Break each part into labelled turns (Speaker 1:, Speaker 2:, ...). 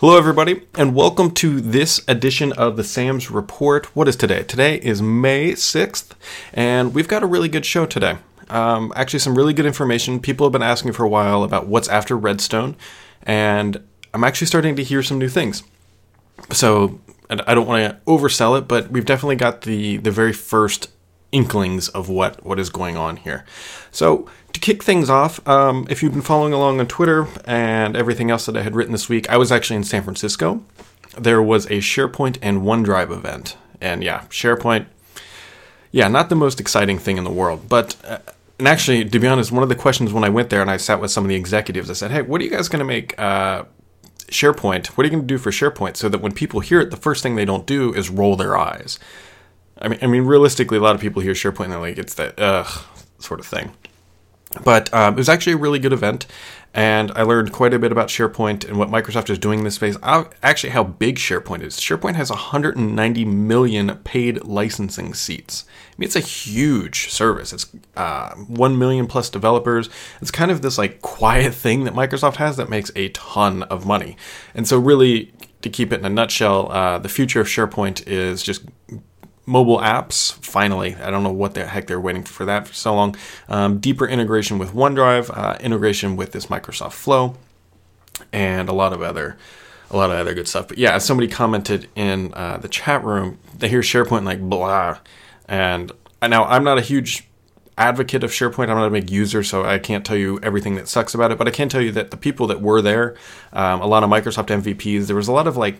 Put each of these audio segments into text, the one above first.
Speaker 1: Hello, everybody, and welcome to this edition of the Sam's Report. What is today? Today is May 6th, and we've got a really good show today. Um, actually, some really good information. People have been asking for a while about what's after Redstone, and I'm actually starting to hear some new things. So, I don't want to oversell it, but we've definitely got the, the very first inklings of what, what is going on here. So, to kick things off, um, if you've been following along on Twitter and everything else that I had written this week, I was actually in San Francisco. There was a SharePoint and OneDrive event. And yeah, SharePoint, yeah, not the most exciting thing in the world. But, uh, and actually, to be honest, one of the questions when I went there and I sat with some of the executives, I said, hey, what are you guys going to make uh, SharePoint? What are you going to do for SharePoint so that when people hear it, the first thing they don't do is roll their eyes? I mean, I mean, realistically, a lot of people hear SharePoint and they're like, it's that ugh sort of thing. But um, it was actually a really good event, and I learned quite a bit about SharePoint and what Microsoft is doing in this space. Actually, how big SharePoint is. SharePoint has 190 million paid licensing seats. I mean, it's a huge service. It's uh, 1 million plus developers. It's kind of this like quiet thing that Microsoft has that makes a ton of money. And so, really, to keep it in a nutshell, uh, the future of SharePoint is just mobile apps. Finally, I don't know what the heck they're waiting for that for so long. Um, deeper integration with OneDrive, uh, integration with this Microsoft Flow, and a lot of other a lot of other good stuff. But yeah, somebody commented in uh, the chat room, they hear SharePoint like blah, and now I'm not a huge advocate of SharePoint. I'm not a big user, so I can't tell you everything that sucks about it. But I can tell you that the people that were there, um, a lot of Microsoft MVPs, there was a lot of like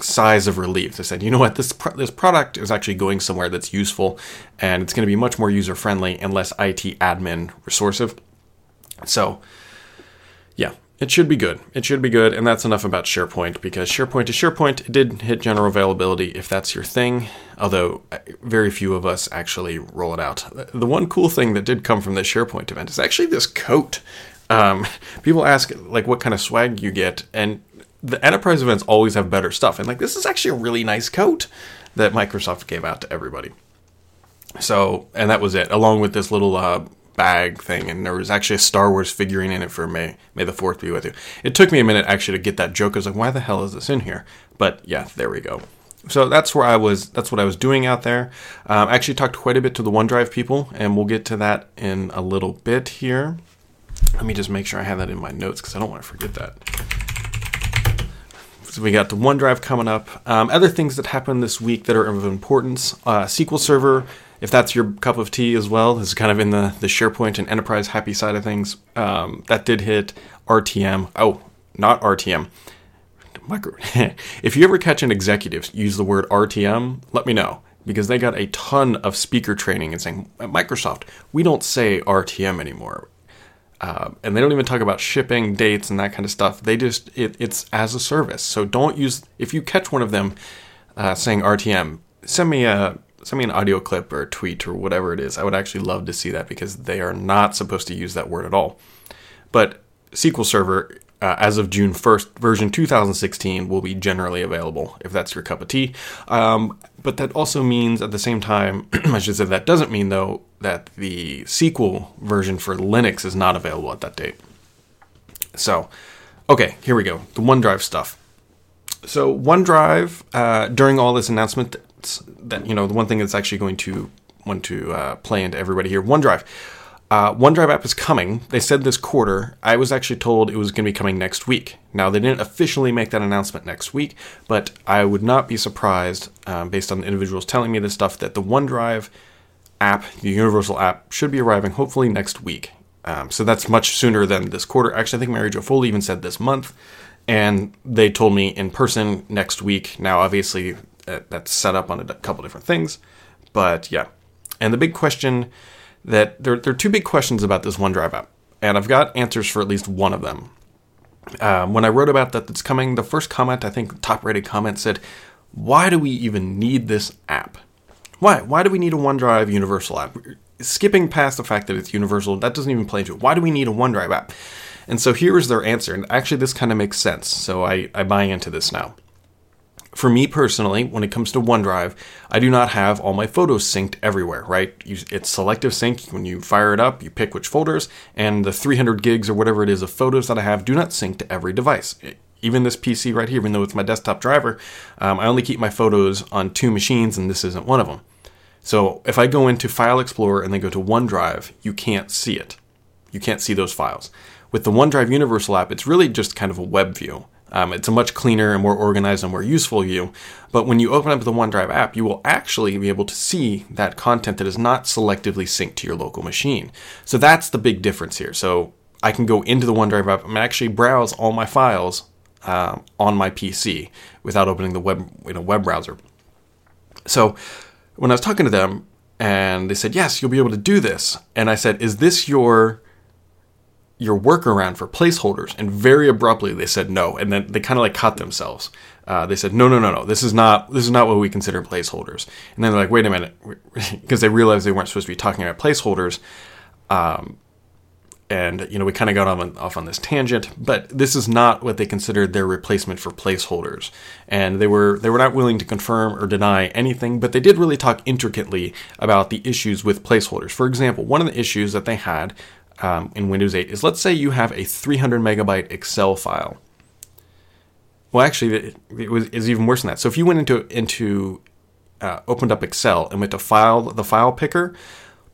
Speaker 1: sighs of relief. They said, you know what, this this product is actually going somewhere that's useful, and it's going to be much more user friendly and less IT admin resourceive. So, yeah, it should be good. It should be good, and that's enough about SharePoint because SharePoint is SharePoint. It did hit general availability if that's your thing, although uh, very few of us actually roll it out. The one cool thing that did come from this SharePoint event is actually this coat. Um, people ask like what kind of swag you get, and the enterprise events always have better stuff. And like this is actually a really nice coat that Microsoft gave out to everybody. So, and that was it, along with this little uh, bag thing. And there was actually a Star Wars figurine in it for May. May the Fourth be with you. It took me a minute actually to get that joke. I was like, why the hell is this in here? But yeah, there we go. So that's where I was. That's what I was doing out there. Um, I actually talked quite a bit to the OneDrive people, and we'll get to that in a little bit here. Let me just make sure I have that in my notes because I don't want to forget that. We got the OneDrive coming up. Um, other things that happened this week that are of importance: uh, SQL Server. If that's your cup of tea as well, is kind of in the the SharePoint and enterprise happy side of things. Um, that did hit RTM. Oh, not RTM. Micro. if you ever catch an executive use the word RTM, let me know because they got a ton of speaker training and saying at Microsoft we don't say RTM anymore. Uh, and they don't even talk about shipping dates and that kind of stuff. They just it, it's as a service. So don't use if you catch one of them uh, saying RTM, send me a send me an audio clip or a tweet or whatever it is. I would actually love to see that because they are not supposed to use that word at all. But SQL Server uh, as of June 1st, version 2016 will be generally available if that's your cup of tea. Um, but that also means at the same time, I should say that doesn't mean though that the SQL version for Linux is not available at that date. So, okay, here we go. The OneDrive stuff. So OneDrive, uh, during all this announcement, that you know, the one thing that's actually going to want to uh, play into everybody here, OneDrive uh, OneDrive app is coming. They said this quarter. I was actually told it was going to be coming next week. Now, they didn't officially make that announcement next week, but I would not be surprised, um, based on the individuals telling me this stuff, that the OneDrive app, the universal app, should be arriving hopefully next week. Um, so that's much sooner than this quarter. Actually, I think Mary Jo Foley even said this month, and they told me in person next week. Now, obviously, that's set up on a couple different things, but yeah. And the big question that there, there are two big questions about this OneDrive app, and I've got answers for at least one of them. Um, when I wrote about that that's coming, the first comment, I think top rated comment said, Why do we even need this app? Why? Why do we need a OneDrive universal app? Skipping past the fact that it's universal, that doesn't even play into it. Why do we need a OneDrive app? And so here is their answer, and actually this kind of makes sense, so I, I buy into this now for me personally, when it comes to OneDrive, I do not have all my photos synced everywhere, right? It's selective sync. When you fire it up, you pick which folders, and the 300 gigs or whatever it is of photos that I have do not sync to every device. Even this PC right here, even though it's my desktop driver, um, I only keep my photos on two machines, and this isn't one of them. So if I go into File Explorer and then go to OneDrive, you can't see it. You can't see those files. With the OneDrive Universal app, it's really just kind of a web view. Um, it's a much cleaner and more organized and more useful view. But when you open up the OneDrive app, you will actually be able to see that content that is not selectively synced to your local machine. So that's the big difference here. So I can go into the OneDrive app and actually browse all my files uh, on my PC without opening the web in a web browser. So when I was talking to them, and they said, "Yes, you'll be able to do this," and I said, "Is this your your workaround for placeholders?" And very abruptly they said no, and then they kind of like cut themselves. Uh, they said, "No, no, no, no. This is not this is not what we consider placeholders." And then they're like, "Wait a minute," because they realized they weren't supposed to be talking about placeholders. Um, and you know we kind of got off on, off on this tangent but this is not what they considered their replacement for placeholders and they were they were not willing to confirm or deny anything but they did really talk intricately about the issues with placeholders for example one of the issues that they had um, in windows 8 is let's say you have a 300 megabyte excel file well actually it, it was is even worse than that so if you went into into uh, opened up excel and went to file the file picker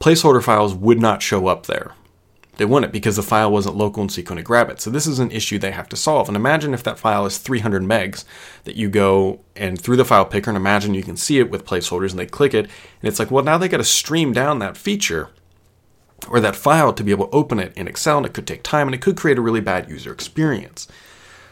Speaker 1: placeholder files would not show up there they wouldn't because the file wasn't local and so you couldn't grab it. So this is an issue they have to solve. And imagine if that file is 300 megs that you go and through the file picker and imagine you can see it with placeholders and they click it and it's like, well, now they got to stream down that feature or that file to be able to open it in Excel and it could take time and it could create a really bad user experience.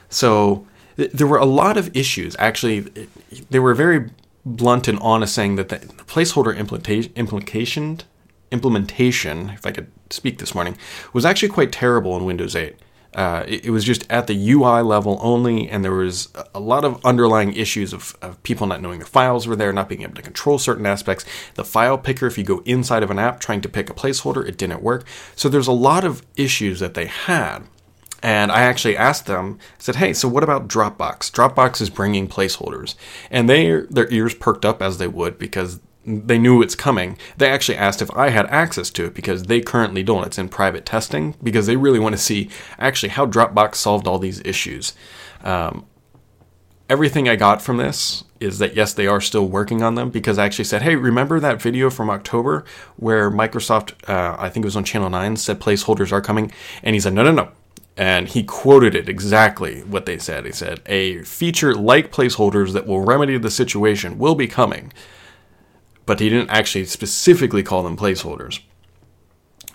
Speaker 1: So th- there were a lot of issues. Actually, they were very blunt and honest saying that the placeholder implication implementation, if I could speak this morning, was actually quite terrible in Windows 8. Uh, it, it, was just at the UI level only, and there was a lot of underlying issues of, of people not knowing the files were there, not being able to control certain aspects. The file picker, if you go inside of an app trying to pick a placeholder, it didn't work. So there's a lot of issues that they had. And I actually asked them, said, "Hey, so what about Dropbox? Dropbox is bringing placeholders." And they their ears perked up as they would because they knew it's coming. They actually asked if I had access to it because they currently don't. It's in private testing because they really want to see actually how Dropbox solved all these issues. Um, everything I got from this is that yes, they are still working on them because I actually said, hey, remember that video from October where Microsoft, uh, I think it was on Channel 9, said placeholders are coming? And he said, no, no, no. And he quoted it exactly what they said. He said, a feature like placeholders that will remedy the situation will be coming but he didn't actually specifically call them placeholders.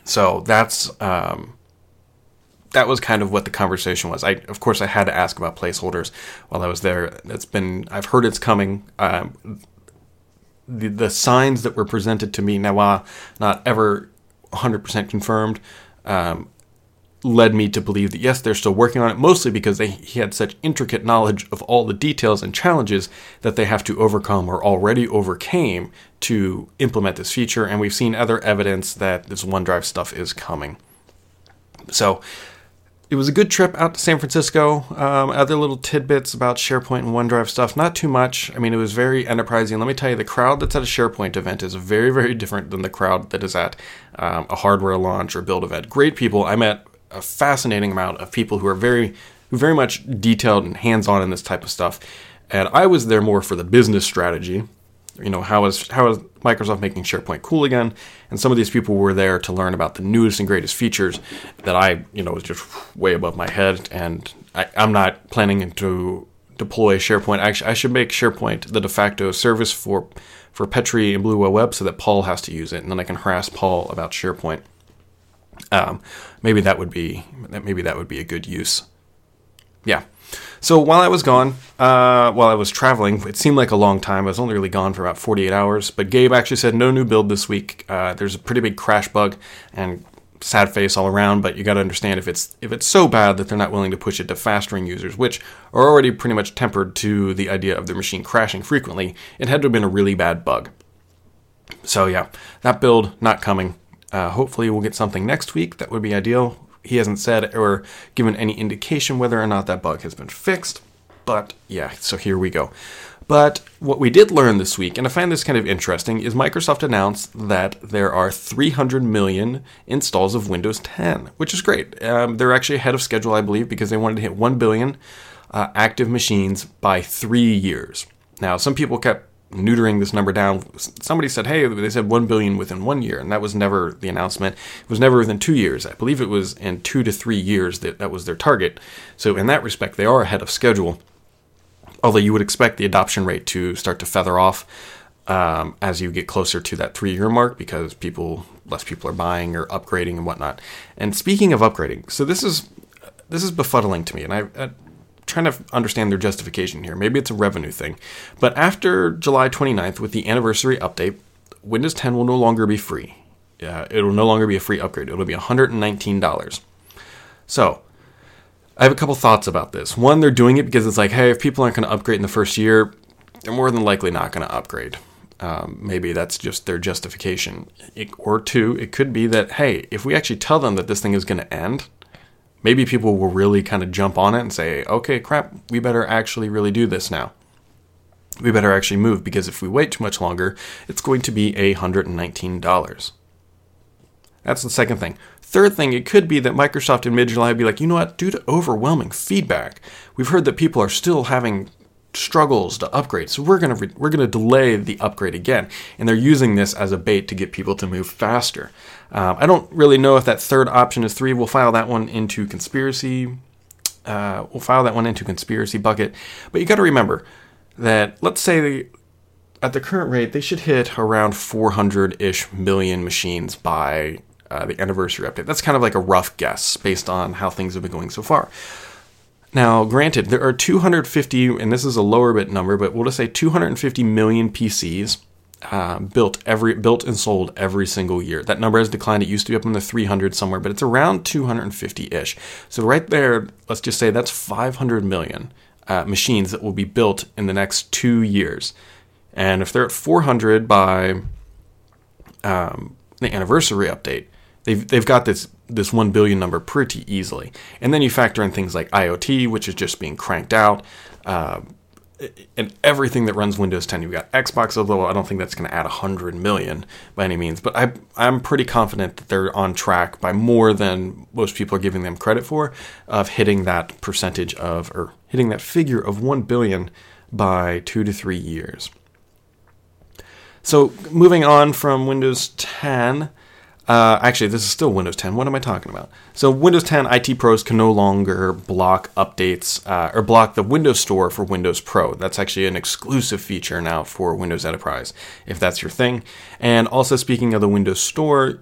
Speaker 1: So that's um, that was kind of what the conversation was. I of course I had to ask about placeholders while I was there. It's been I've heard it's coming. Um, the the signs that were presented to me now, while not ever 100% confirmed, um, led me to believe that yes, they're still working on it, mostly because they, he had such intricate knowledge of all the details and challenges that they have to overcome or already overcame to implement this feature. And we've seen other evidence that this OneDrive stuff is coming. So it was a good trip out to San Francisco. Um, other little tidbits about SharePoint and OneDrive stuff, not too much. I mean, it was very enterprising. Let me tell you, the crowd that's at a SharePoint event is very, very different than the crowd that is at um, a hardware launch or build event. Great people. I met a fascinating amount of people who are very, very much detailed and hands-on in this type of stuff. And I was there more for the business strategy. You know, how is how is Microsoft making SharePoint cool again? And some of these people were there to learn about the newest and greatest features that I, you know, was just way above my head. And I, I'm not planning to deploy SharePoint. Actually, I should make SharePoint the de facto service for for Petri and Blue Web so that Paul has to use it, and then I can harass Paul about SharePoint. Um, maybe that would be maybe that would be a good use. Yeah. So while I was gone, uh, while I was traveling, it seemed like a long time. I was only really gone for about 48 hours. But Gabe actually said no new build this week. Uh, there's a pretty big crash bug and sad face all around. But you got to understand if it's if it's so bad that they're not willing to push it to fast ring users, which are already pretty much tempered to the idea of their machine crashing frequently, it had to have been a really bad bug. So yeah, that build not coming. Uh, hopefully, we'll get something next week. That would be ideal. He hasn't said or given any indication whether or not that bug has been fixed. But yeah, so here we go. But what we did learn this week, and I find this kind of interesting, is Microsoft announced that there are 300 million installs of Windows 10, which is great. Um, they're actually ahead of schedule, I believe, because they wanted to hit 1 billion uh, active machines by three years. Now, some people kept neutering this number down. Somebody said, hey, they said 1 billion within one year, and that was never the announcement. It was never within two years. I believe it was in two to three years that that was their target. So, in that respect, they are ahead of schedule. Although you would expect the adoption rate to start to feather off um, as you get closer to that three year mark because people, less people are buying or upgrading and whatnot. And speaking of upgrading, so this is this is befuddling to me, and I, I trying to understand their justification here. Maybe it's a revenue thing. But after July 29th, with the anniversary update, Windows 10 will no longer be free. Uh, it will no longer be a free upgrade. It will be $119. So, I have a couple thoughts about this. One, they're doing it because it's like, hey, if people aren't going to upgrade in the first year, they're more than likely not going to upgrade. Um, maybe that's just their justification. It, or two, it could be that, hey, if we actually tell them that this thing is going to end, maybe people will really kind of jump on it and say, okay, crap, we better actually really do this now. We better actually move because if we wait too much longer, it's going to be $119. That's the second thing. Third thing, it could be that Microsoft in mid July would be like, you know what, due to overwhelming feedback, we've heard that people are still having struggles to upgrade. So we're gonna re- we're gonna delay the upgrade again, and they're using this as a bait to get people to move faster. Um, I don't really know if that third option is three. We'll file that one into conspiracy. Uh, we'll file that one into conspiracy bucket. But you got to remember that let's say at the current rate they should hit around 400 ish million machines by uh, the anniversary update. That's kind of like a rough guess based on how things have been going so far. Now, granted, there are 250, and this is a lower bit number, but we'll just say 250 million PCs uh, built every built and sold every single year. That number has declined. It used to be up in the 300 somewhere, but it's around 250-ish. So right there, let's just say that's 500 million uh, machines that will be built in the next two years. And if they're at 400 by um, the anniversary update, they've they've got this this 1 billion number pretty easily. And then you factor in things like IoT, which is just being cranked out, uh, and everything that runs Windows 10. You've got Xbox, although I don't think that's going to add 100 million by any means, but I, I'm pretty confident that they're on track by more than most people are giving them credit for of hitting that percentage of, or hitting that figure of 1 billion by two to three years. So moving on from Windows 10, uh, actually, this is still Windows 10. What am I talking about? So, Windows 10 IT pros can no longer block updates uh, or block the Windows Store for Windows Pro. That's actually an exclusive feature now for Windows Enterprise, if that's your thing. And also, speaking of the Windows Store,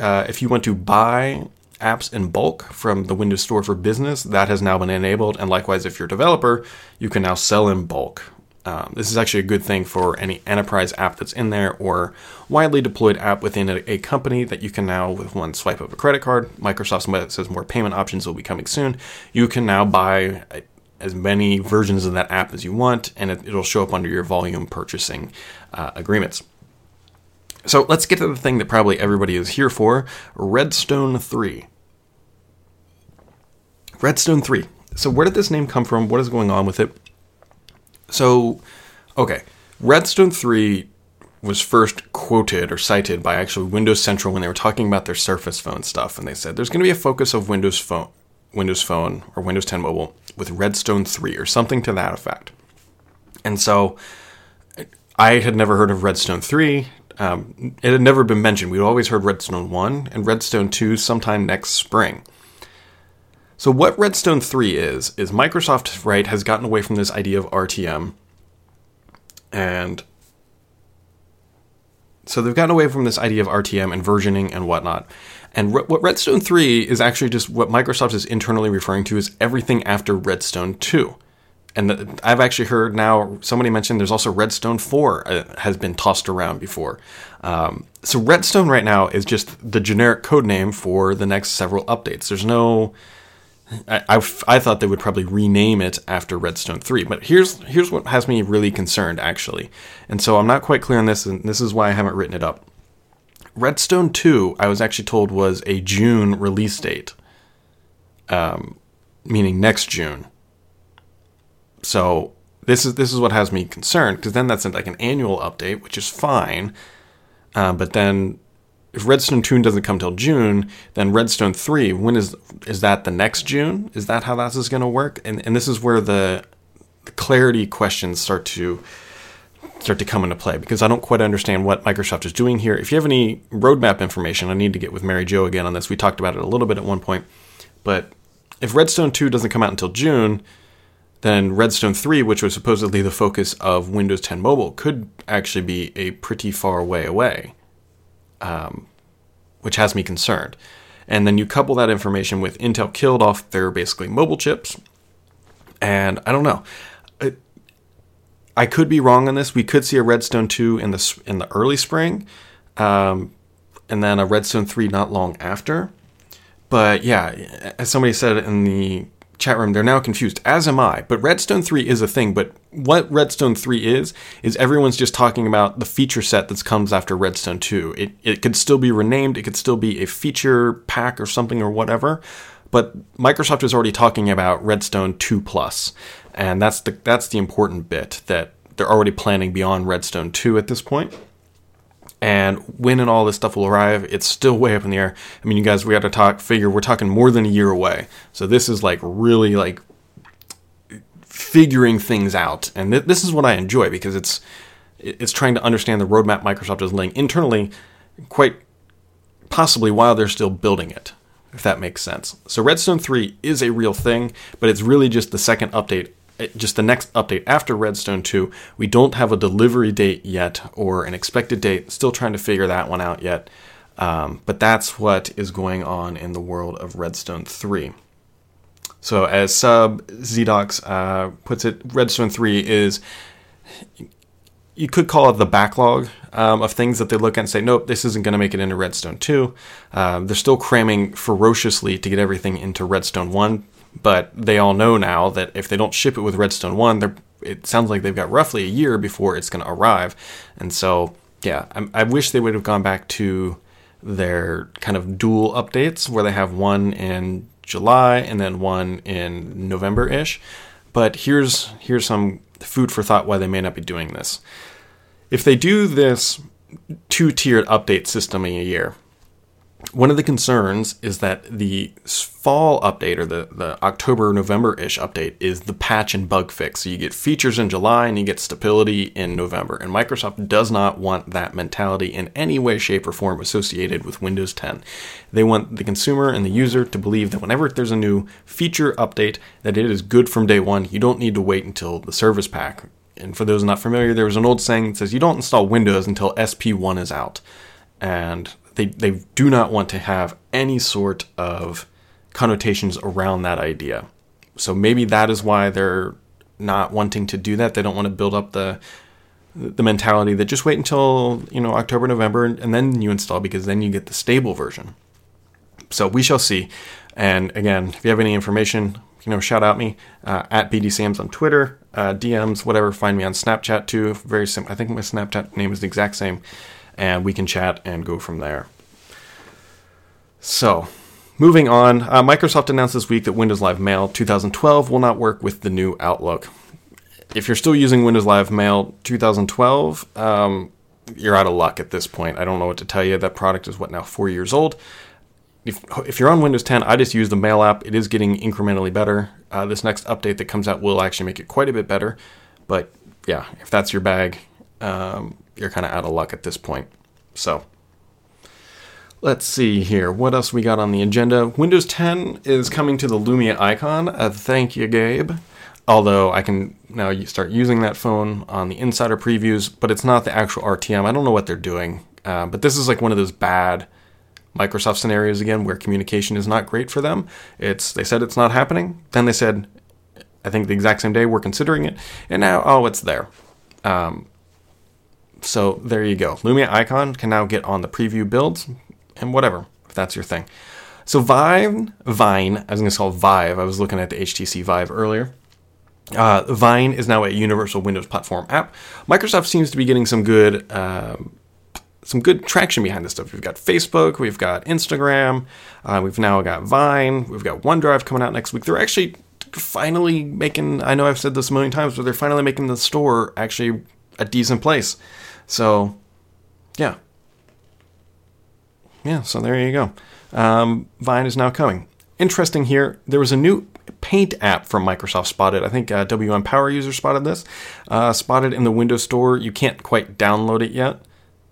Speaker 1: uh, if you want to buy apps in bulk from the Windows Store for Business, that has now been enabled. And likewise, if you're a developer, you can now sell in bulk um, this is actually a good thing for any enterprise app that's in there or widely deployed app within a, a, company that you can now, with one swipe of a credit card, Microsoft says more payment options will be coming soon. You can now buy as many versions of that app as you want, and it, will show up under your volume purchasing uh, agreements. So let's get to the thing that probably everybody is here for Redstone 3. Redstone 3. So, where did this name come from? What is going on with it? So, okay, Redstone 3 was first quoted or cited by actually Windows Central when they were talking about their Surface Phone stuff, and they said there's going to be a focus of Windows Phone, Windows Phone or Windows 10 Mobile with Redstone 3 or something to that effect. And so, I had never heard of Redstone 3. Um, it had never been mentioned. We'd always heard Redstone 1 and Redstone 2 sometime next spring. So what Redstone 3 is is Microsoft right has gotten away from this idea of RTM and so they've gotten away from this idea of RTM and versioning and whatnot. And re- what Redstone 3 is actually just what Microsoft is internally referring to as everything after Redstone 2. And the, I've actually heard now somebody mentioned there's also Redstone 4 uh, has been tossed around before. Um, so Redstone right now is just the generic code name for the next several updates. There's no I, I, I, thought they would probably rename it after Redstone 3, but here's here's what has me really concerned actually. And so I'm not quite clear on this and this is why I haven't written it up. Redstone 2, I was actually told was a June release date. Um, meaning next June. So this is this is what has me concerned because then that's like an annual update, which is fine. Uh, but then if Redstone 2 doesn't come till June, then Redstone 3, when is is that the next June? Is that how this is going to work? And and this is where the, the clarity questions start to start to come into play because I don't quite understand what Microsoft is doing here. If you have any roadmap information, I need to get with Mary Jo again on this. We talked about it a little bit at one point, but if Redstone 2 doesn't come out until June, then Redstone 3, which was supposedly the focus of Windows 10 Mobile, could actually be a pretty far way away, um, which has me concerned. And then you couple that information with Intel killed off their basically mobile chips, and I don't know. I could be wrong on this. We could see a Redstone 2 in the in the early spring, um, and then a Redstone 3 not long after. But yeah, as somebody said in the chat room, they're now confused, as am I. But Redstone 3 is a thing, but what Redstone 3 is, is everyone's just talking about the feature set that comes after Redstone 2. It, it could still be renamed, it could still be a feature pack or something or whatever, but Microsoft is already talking about Redstone 2 Plus, and that's the, that's the important bit that they're already planning beyond Redstone 2 at this point. And when and all this stuff will arrive, it's still way up in the air. I mean, you guys, we got to talk. Figure we're talking more than a year away. So this is like really like figuring things out, and th- this is what I enjoy because it's it's trying to understand the roadmap Microsoft is laying internally, quite possibly while they're still building it, if that makes sense. So Redstone 3 is a real thing, but it's really just the second update just the next update after Redstone 2. We don't have a delivery date yet or an expected date. Still trying to figure that one out yet. Um, but that's what is going on in the world of Redstone 3. So, as Sub Zdox uh, puts it, Redstone 3 is, you could call it the backlog um, of things that they look at and say, nope, this isn't going to make it into Redstone 2. Uh, they're still cramming ferociously to get everything into Redstone 1 but they all know now that if they don't ship it with Redstone 1, it sounds like they've got roughly a year before it's going to arrive. And so, yeah, I, I wish they would have gone back to their kind of dual updates where they have one in July and then one in November ish. But here's here's some food for thought why they may not be doing this. If they do this two tiered update system in a year, one of the concerns is that the fall update or the, the October November ish update is the patch and bug fix. So you get features in July and you get stability in November. And Microsoft does not want that mentality in any way, shape, or form associated with Windows 10. They want the consumer and the user to believe that whenever there's a new feature update, that it is good from day one. You don't need to wait until the service pack. And for those not familiar, there was an old saying that says you don't install Windows until SP1 is out. And they, they do not want to have any sort of connotations around that idea. So maybe that is why they're not wanting to do that. They don't want to build up the the mentality that just wait until you know October, November, and then you install because then you get the stable version. So we shall see. And again, if you have any information, you know, shout out me uh, at BDSams on Twitter, uh, DMs, whatever. Find me on Snapchat too. Very simple. I think my Snapchat name is the exact same and we can chat and go from there. So, moving on, uh, Microsoft announced this week that Windows Live Mail 2012 will not work with the new Outlook. If you're still using Windows Live Mail 2012, um, you're out of luck at this point. I don't know what to tell you. That product is what now four years old. If, if you're on Windows 10, I just use the Mail app. It is getting incrementally better. Uh, this next update that comes out will actually make it quite a bit better. But yeah, if that's your bag, um, you're kind of out of luck at this point. So, let's see here. What else we got on the agenda? Windows 10 is coming to the Lumia icon. Uh, thank you, Gabe. Although I can now start using that phone on the insider previews, but it's not the actual RTM. I don't know what they're doing. Uh, but this is like one of those bad Microsoft scenarios again where communication is not great for them. It's they said it's not happening, then they said, I think the exact same day we're considering it, and now oh it's there. Um, so there you go. Lumia Icon can now get on the preview builds and whatever, if that's your thing. So Vine, Vine, I was going to call Vive. I was looking at the HTC Vive earlier. Uh, Vine is now a universal Windows platform app. Microsoft seems to be getting some good, um, some good traction behind this stuff. We've got Facebook, we've got Instagram, uh, we've now got Vine, we've got OneDrive coming out next week. They're actually finally making. I know I've said this a million times, but they're finally making the store actually a decent place. So, yeah. yeah, so there you go. Um, Vine is now coming. Interesting here, there was a new Paint app from Microsoft spotted. I think uh, WM Power user spotted this. Uh, spotted in the Windows Store. You can't quite download it yet,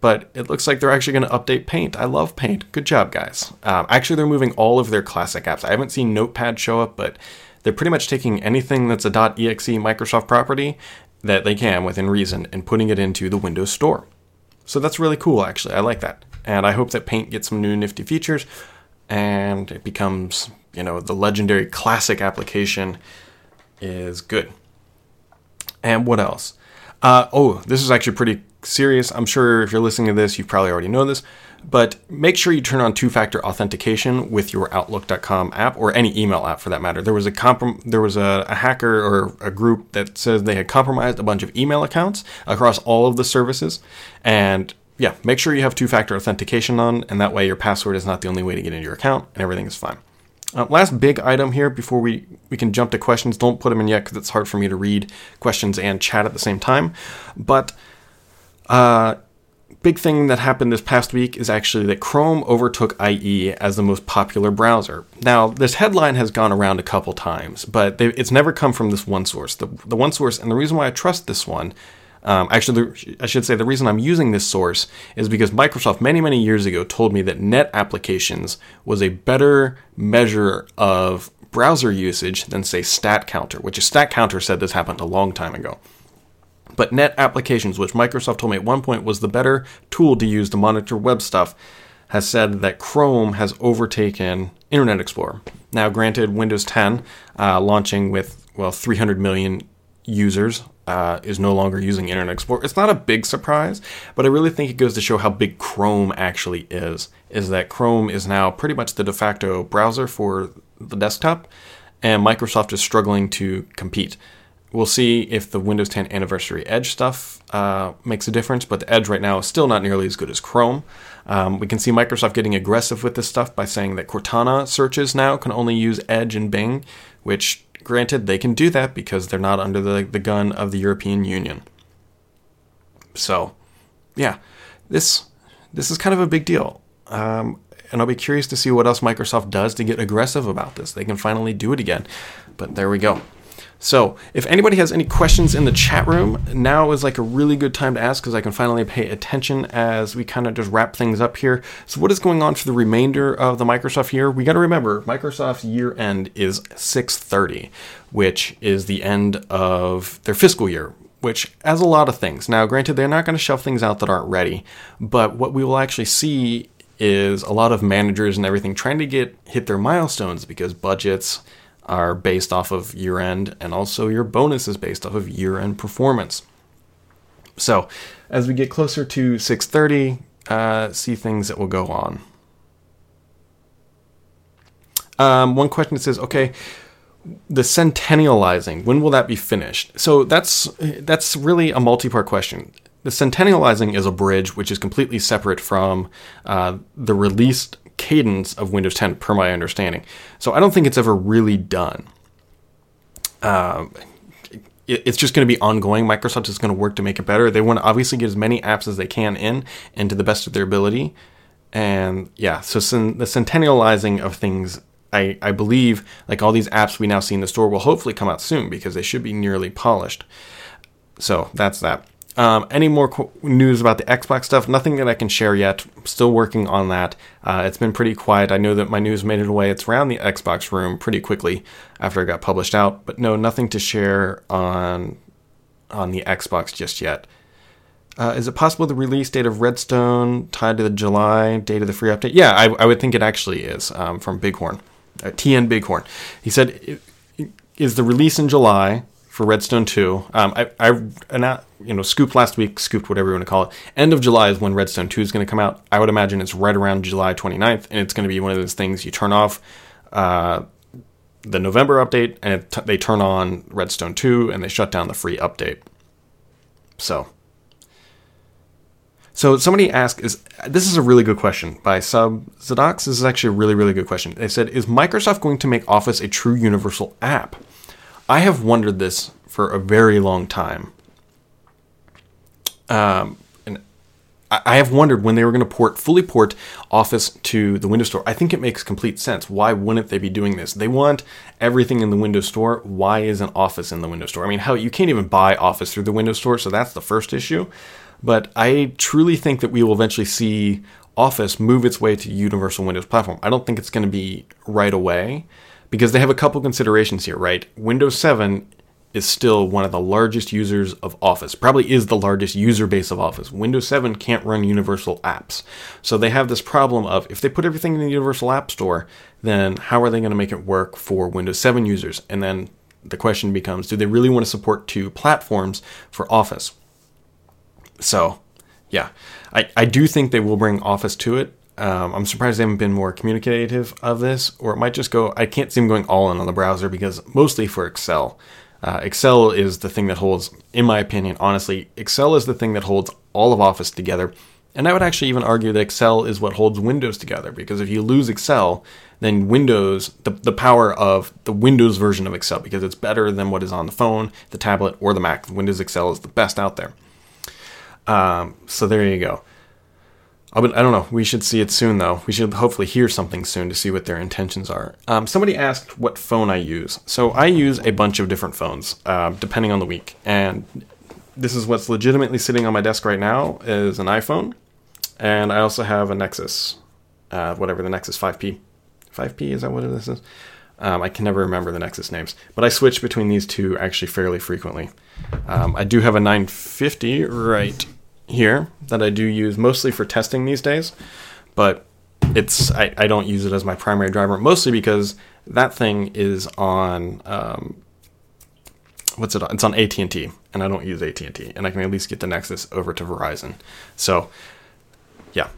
Speaker 1: but it looks like they're actually going to update Paint. I love Paint. Good job, guys. Um, actually, they're moving all of their classic apps. I haven't seen Notepad show up, but they're pretty much taking anything that's a .exe Microsoft property that they can within reason and putting it into the Windows Store. So that's really cool, actually. I like that. And I hope that Paint gets some new nifty features and it becomes, you know, the legendary classic application is good. And what else? Uh, oh, this is actually pretty serious. I'm sure if you're listening to this, you probably already know this, but make sure you turn on two-factor authentication with your Outlook.com app or any email app for that matter. There was a comprom- there was a, a hacker or a group that says they had compromised a bunch of email accounts across all of the services, and yeah, make sure you have two factor authentication on, and that way your password is not the only way to get into your account, and everything is fine. Uh, last big item here before we, we can jump to questions. Don't put them in yet because it's hard for me to read questions and chat at the same time. But uh, big thing that happened this past week is actually that Chrome overtook IE as the most popular browser. Now, this headline has gone around a couple times, but they, it's never come from this one source. The, the one source, and the reason why I trust this one um, actually, I should say the reason I'm using this source is because Microsoft many, many years ago told me that net applications was a better measure of browser usage than, say, StatCounter, which is StatCounter said this happened a long time ago. But net applications, which Microsoft told me at one point was the better tool to use to monitor web stuff, has said that Chrome has overtaken Internet Explorer. Now, granted, Windows 10 uh, launching with, well, 300 million users uh, is no longer using Internet Explorer. It's not a big surprise, but I really think it goes to show how big Chrome actually is. Is that Chrome is now pretty much the de facto browser for the desktop, and Microsoft is struggling to compete. We'll see if the Windows 10 Anniversary Edge stuff uh, makes a difference, but the Edge right now is still not nearly as good as Chrome. Um, we can see Microsoft getting aggressive with this stuff by saying that Cortana searches now can only use Edge and Bing, which Granted, they can do that because they're not under the, the gun of the European Union. So, yeah, this this is kind of a big deal. Um, and I'll be curious to see what else Microsoft does to get aggressive about this. They can finally do it again. But there we go. So, if anybody has any questions in the chat room, now is like a really good time to ask because I can finally pay attention as we kind of just wrap things up here. So, what is going on for the remainder of the Microsoft year? We got to remember Microsoft's year end is 6:30, which is the end of their fiscal year, which has a lot of things. Now, granted, they're not going to shove things out that aren't ready, but what we will actually see is a lot of managers and everything trying to get hit their milestones because budgets are based off of year end, and also your bonus is based off of year end performance. So, as we get closer to 6:30, uh, see things that will go on. Um, one question says, okay, the centennializing, when will that be finished? So that's that's really a multi-part question. The centennializing is a bridge which is completely separate from uh, the released cadence of Windows 10, per my understanding. So I don't think it's ever really done. Uh, it, it's just going to be ongoing. Microsoft is going to work to make it better. They want to obviously get as many apps as they can in and to the best of their ability. And yeah, so the centennializing of things, I, I believe, like all these apps we now see in the store, will hopefully come out soon because they should be nearly polished. So that's that. Um, any more news about the Xbox stuff? Nothing that I can share yet. Still working on that. Uh, it's been pretty quiet. I know that my news made it away. It's around the Xbox room pretty quickly after it got published out, but no, nothing to share on on the Xbox just yet. Uh, is it possible the release date of Redstone tied to the July date of the free update? Yeah, I, I would think it actually is um, from Bighorn, uh, TN Bighorn. He said, "Is the release in July?" For Redstone 2. Um, I, I you know, scooped last week, scooped whatever you want to call it. End of July is when Redstone 2 is going to come out. I would imagine it's right around July 29th, and it's going to be one of those things you turn off uh, the November update, and t- they turn on Redstone 2, and they shut down the free update. So. So somebody asked, "Is this is a really good question by Sub Zadox? This is actually a really really good question." They said, "Is Microsoft going to make Office a true universal app?" I have wondered this for a very long time. Um, and I have wondered when they were going to port fully port Office to the Windows Store. I think it makes complete sense. Why wouldn't they be doing this? They want everything in the Windows Store. Why isn't Office in the Windows Store? I mean, how you can't even buy Office through the Windows Store, so that's the first issue. But I truly think that we will eventually see Office move its way to Universal Windows platform. I don't think it's going to be right away because they have a couple considerations here, right? Windows 7 is still one of the largest users of Office, probably is the largest user base of Office. Windows 7 can't run universal apps. So they have this problem of if they put everything in the Universal App Store, then how are they going to make it work for Windows 7 users? And then the question becomes do they really want to support two platforms for Office? So, yeah, I, I do think they will bring Office to it. Um, I'm surprised they haven't been more communicative of this, or it might just go. I can't see them going all in on the browser because mostly for Excel. Uh, Excel is the thing that holds, in my opinion, honestly, Excel is the thing that holds all of Office together. And I would actually even argue that Excel is what holds Windows together because if you lose Excel, then Windows, the, the power of the Windows version of Excel, because it's better than what is on the phone, the tablet, or the Mac. Windows Excel is the best out there. Um, so there you go. I don't know. We should see it soon, though. We should hopefully hear something soon to see what their intentions are. Um, somebody asked what phone I use. So I use a bunch of different phones, uh, depending on the week. And this is what's legitimately sitting on my desk right now is an iPhone, and I also have a Nexus, uh, whatever the Nexus 5P. 5P is that what this is? Um, I can never remember the Nexus names, but I switch between these two actually fairly frequently. Um, I do have a 950 right here that I do use mostly for testing these days, but it's I, I don't use it as my primary driver mostly because that thing is on um, what's it on? It's on AT and T, and I don't use AT and T, and I can at least get the Nexus over to Verizon. So, yeah,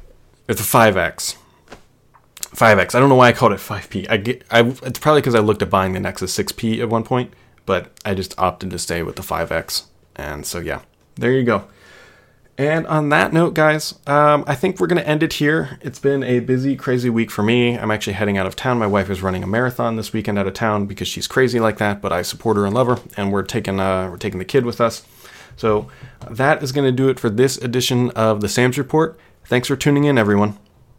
Speaker 1: it's a 5X. 5X. I don't know why I called it 5P. I get. I. It's probably because I looked at buying the Nexus 6P at one point, but I just opted to stay with the 5X, and so yeah, there you go. And on that note, guys, um, I think we're going to end it here. It's been a busy, crazy week for me. I'm actually heading out of town. My wife is running a marathon this weekend out of town because she's crazy like that, but I support her and love her, and we're taking uh, we're taking the kid with us. So that is going to do it for this edition of the Sam's Report. Thanks for tuning in, everyone.